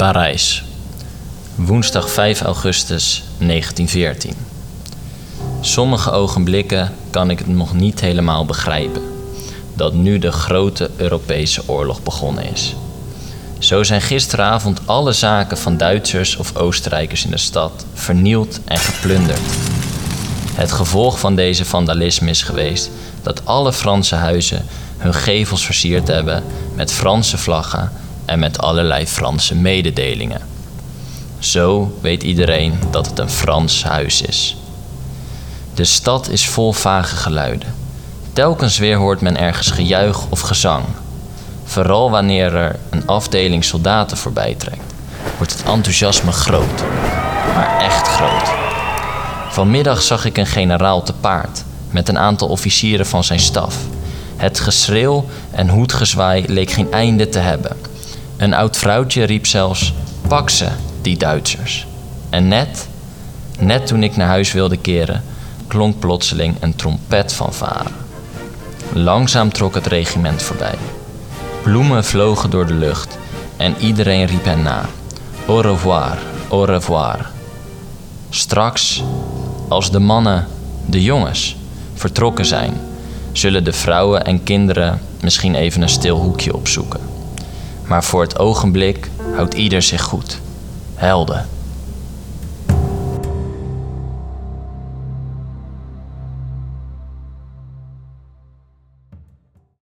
Parijs, woensdag 5 augustus 1914. Sommige ogenblikken kan ik het nog niet helemaal begrijpen dat nu de grote Europese oorlog begonnen is. Zo zijn gisteravond alle zaken van Duitsers of Oostenrijkers in de stad vernield en geplunderd. Het gevolg van deze vandalisme is geweest dat alle Franse huizen hun gevels versierd hebben met Franse vlaggen en met allerlei Franse mededelingen. Zo weet iedereen dat het een Frans huis is. De stad is vol vage geluiden. Telkens weer hoort men ergens gejuich of gezang. Vooral wanneer er een afdeling soldaten voorbij trekt, wordt het enthousiasme groot, maar echt groot. Vanmiddag zag ik een generaal te paard met een aantal officieren van zijn staf. Het geschreeuw en hoedgezwaai leek geen einde te hebben. Een oud vrouwtje riep zelfs: Pak ze, die Duitsers. En net, net toen ik naar huis wilde keren, klonk plotseling een trompet van varen. Langzaam trok het regiment voorbij. Bloemen vlogen door de lucht en iedereen riep hen na: Au revoir, au revoir. Straks, als de mannen, de jongens, vertrokken zijn, zullen de vrouwen en kinderen misschien even een stil hoekje opzoeken. Maar voor het ogenblik houdt ieder zich goed. Helden.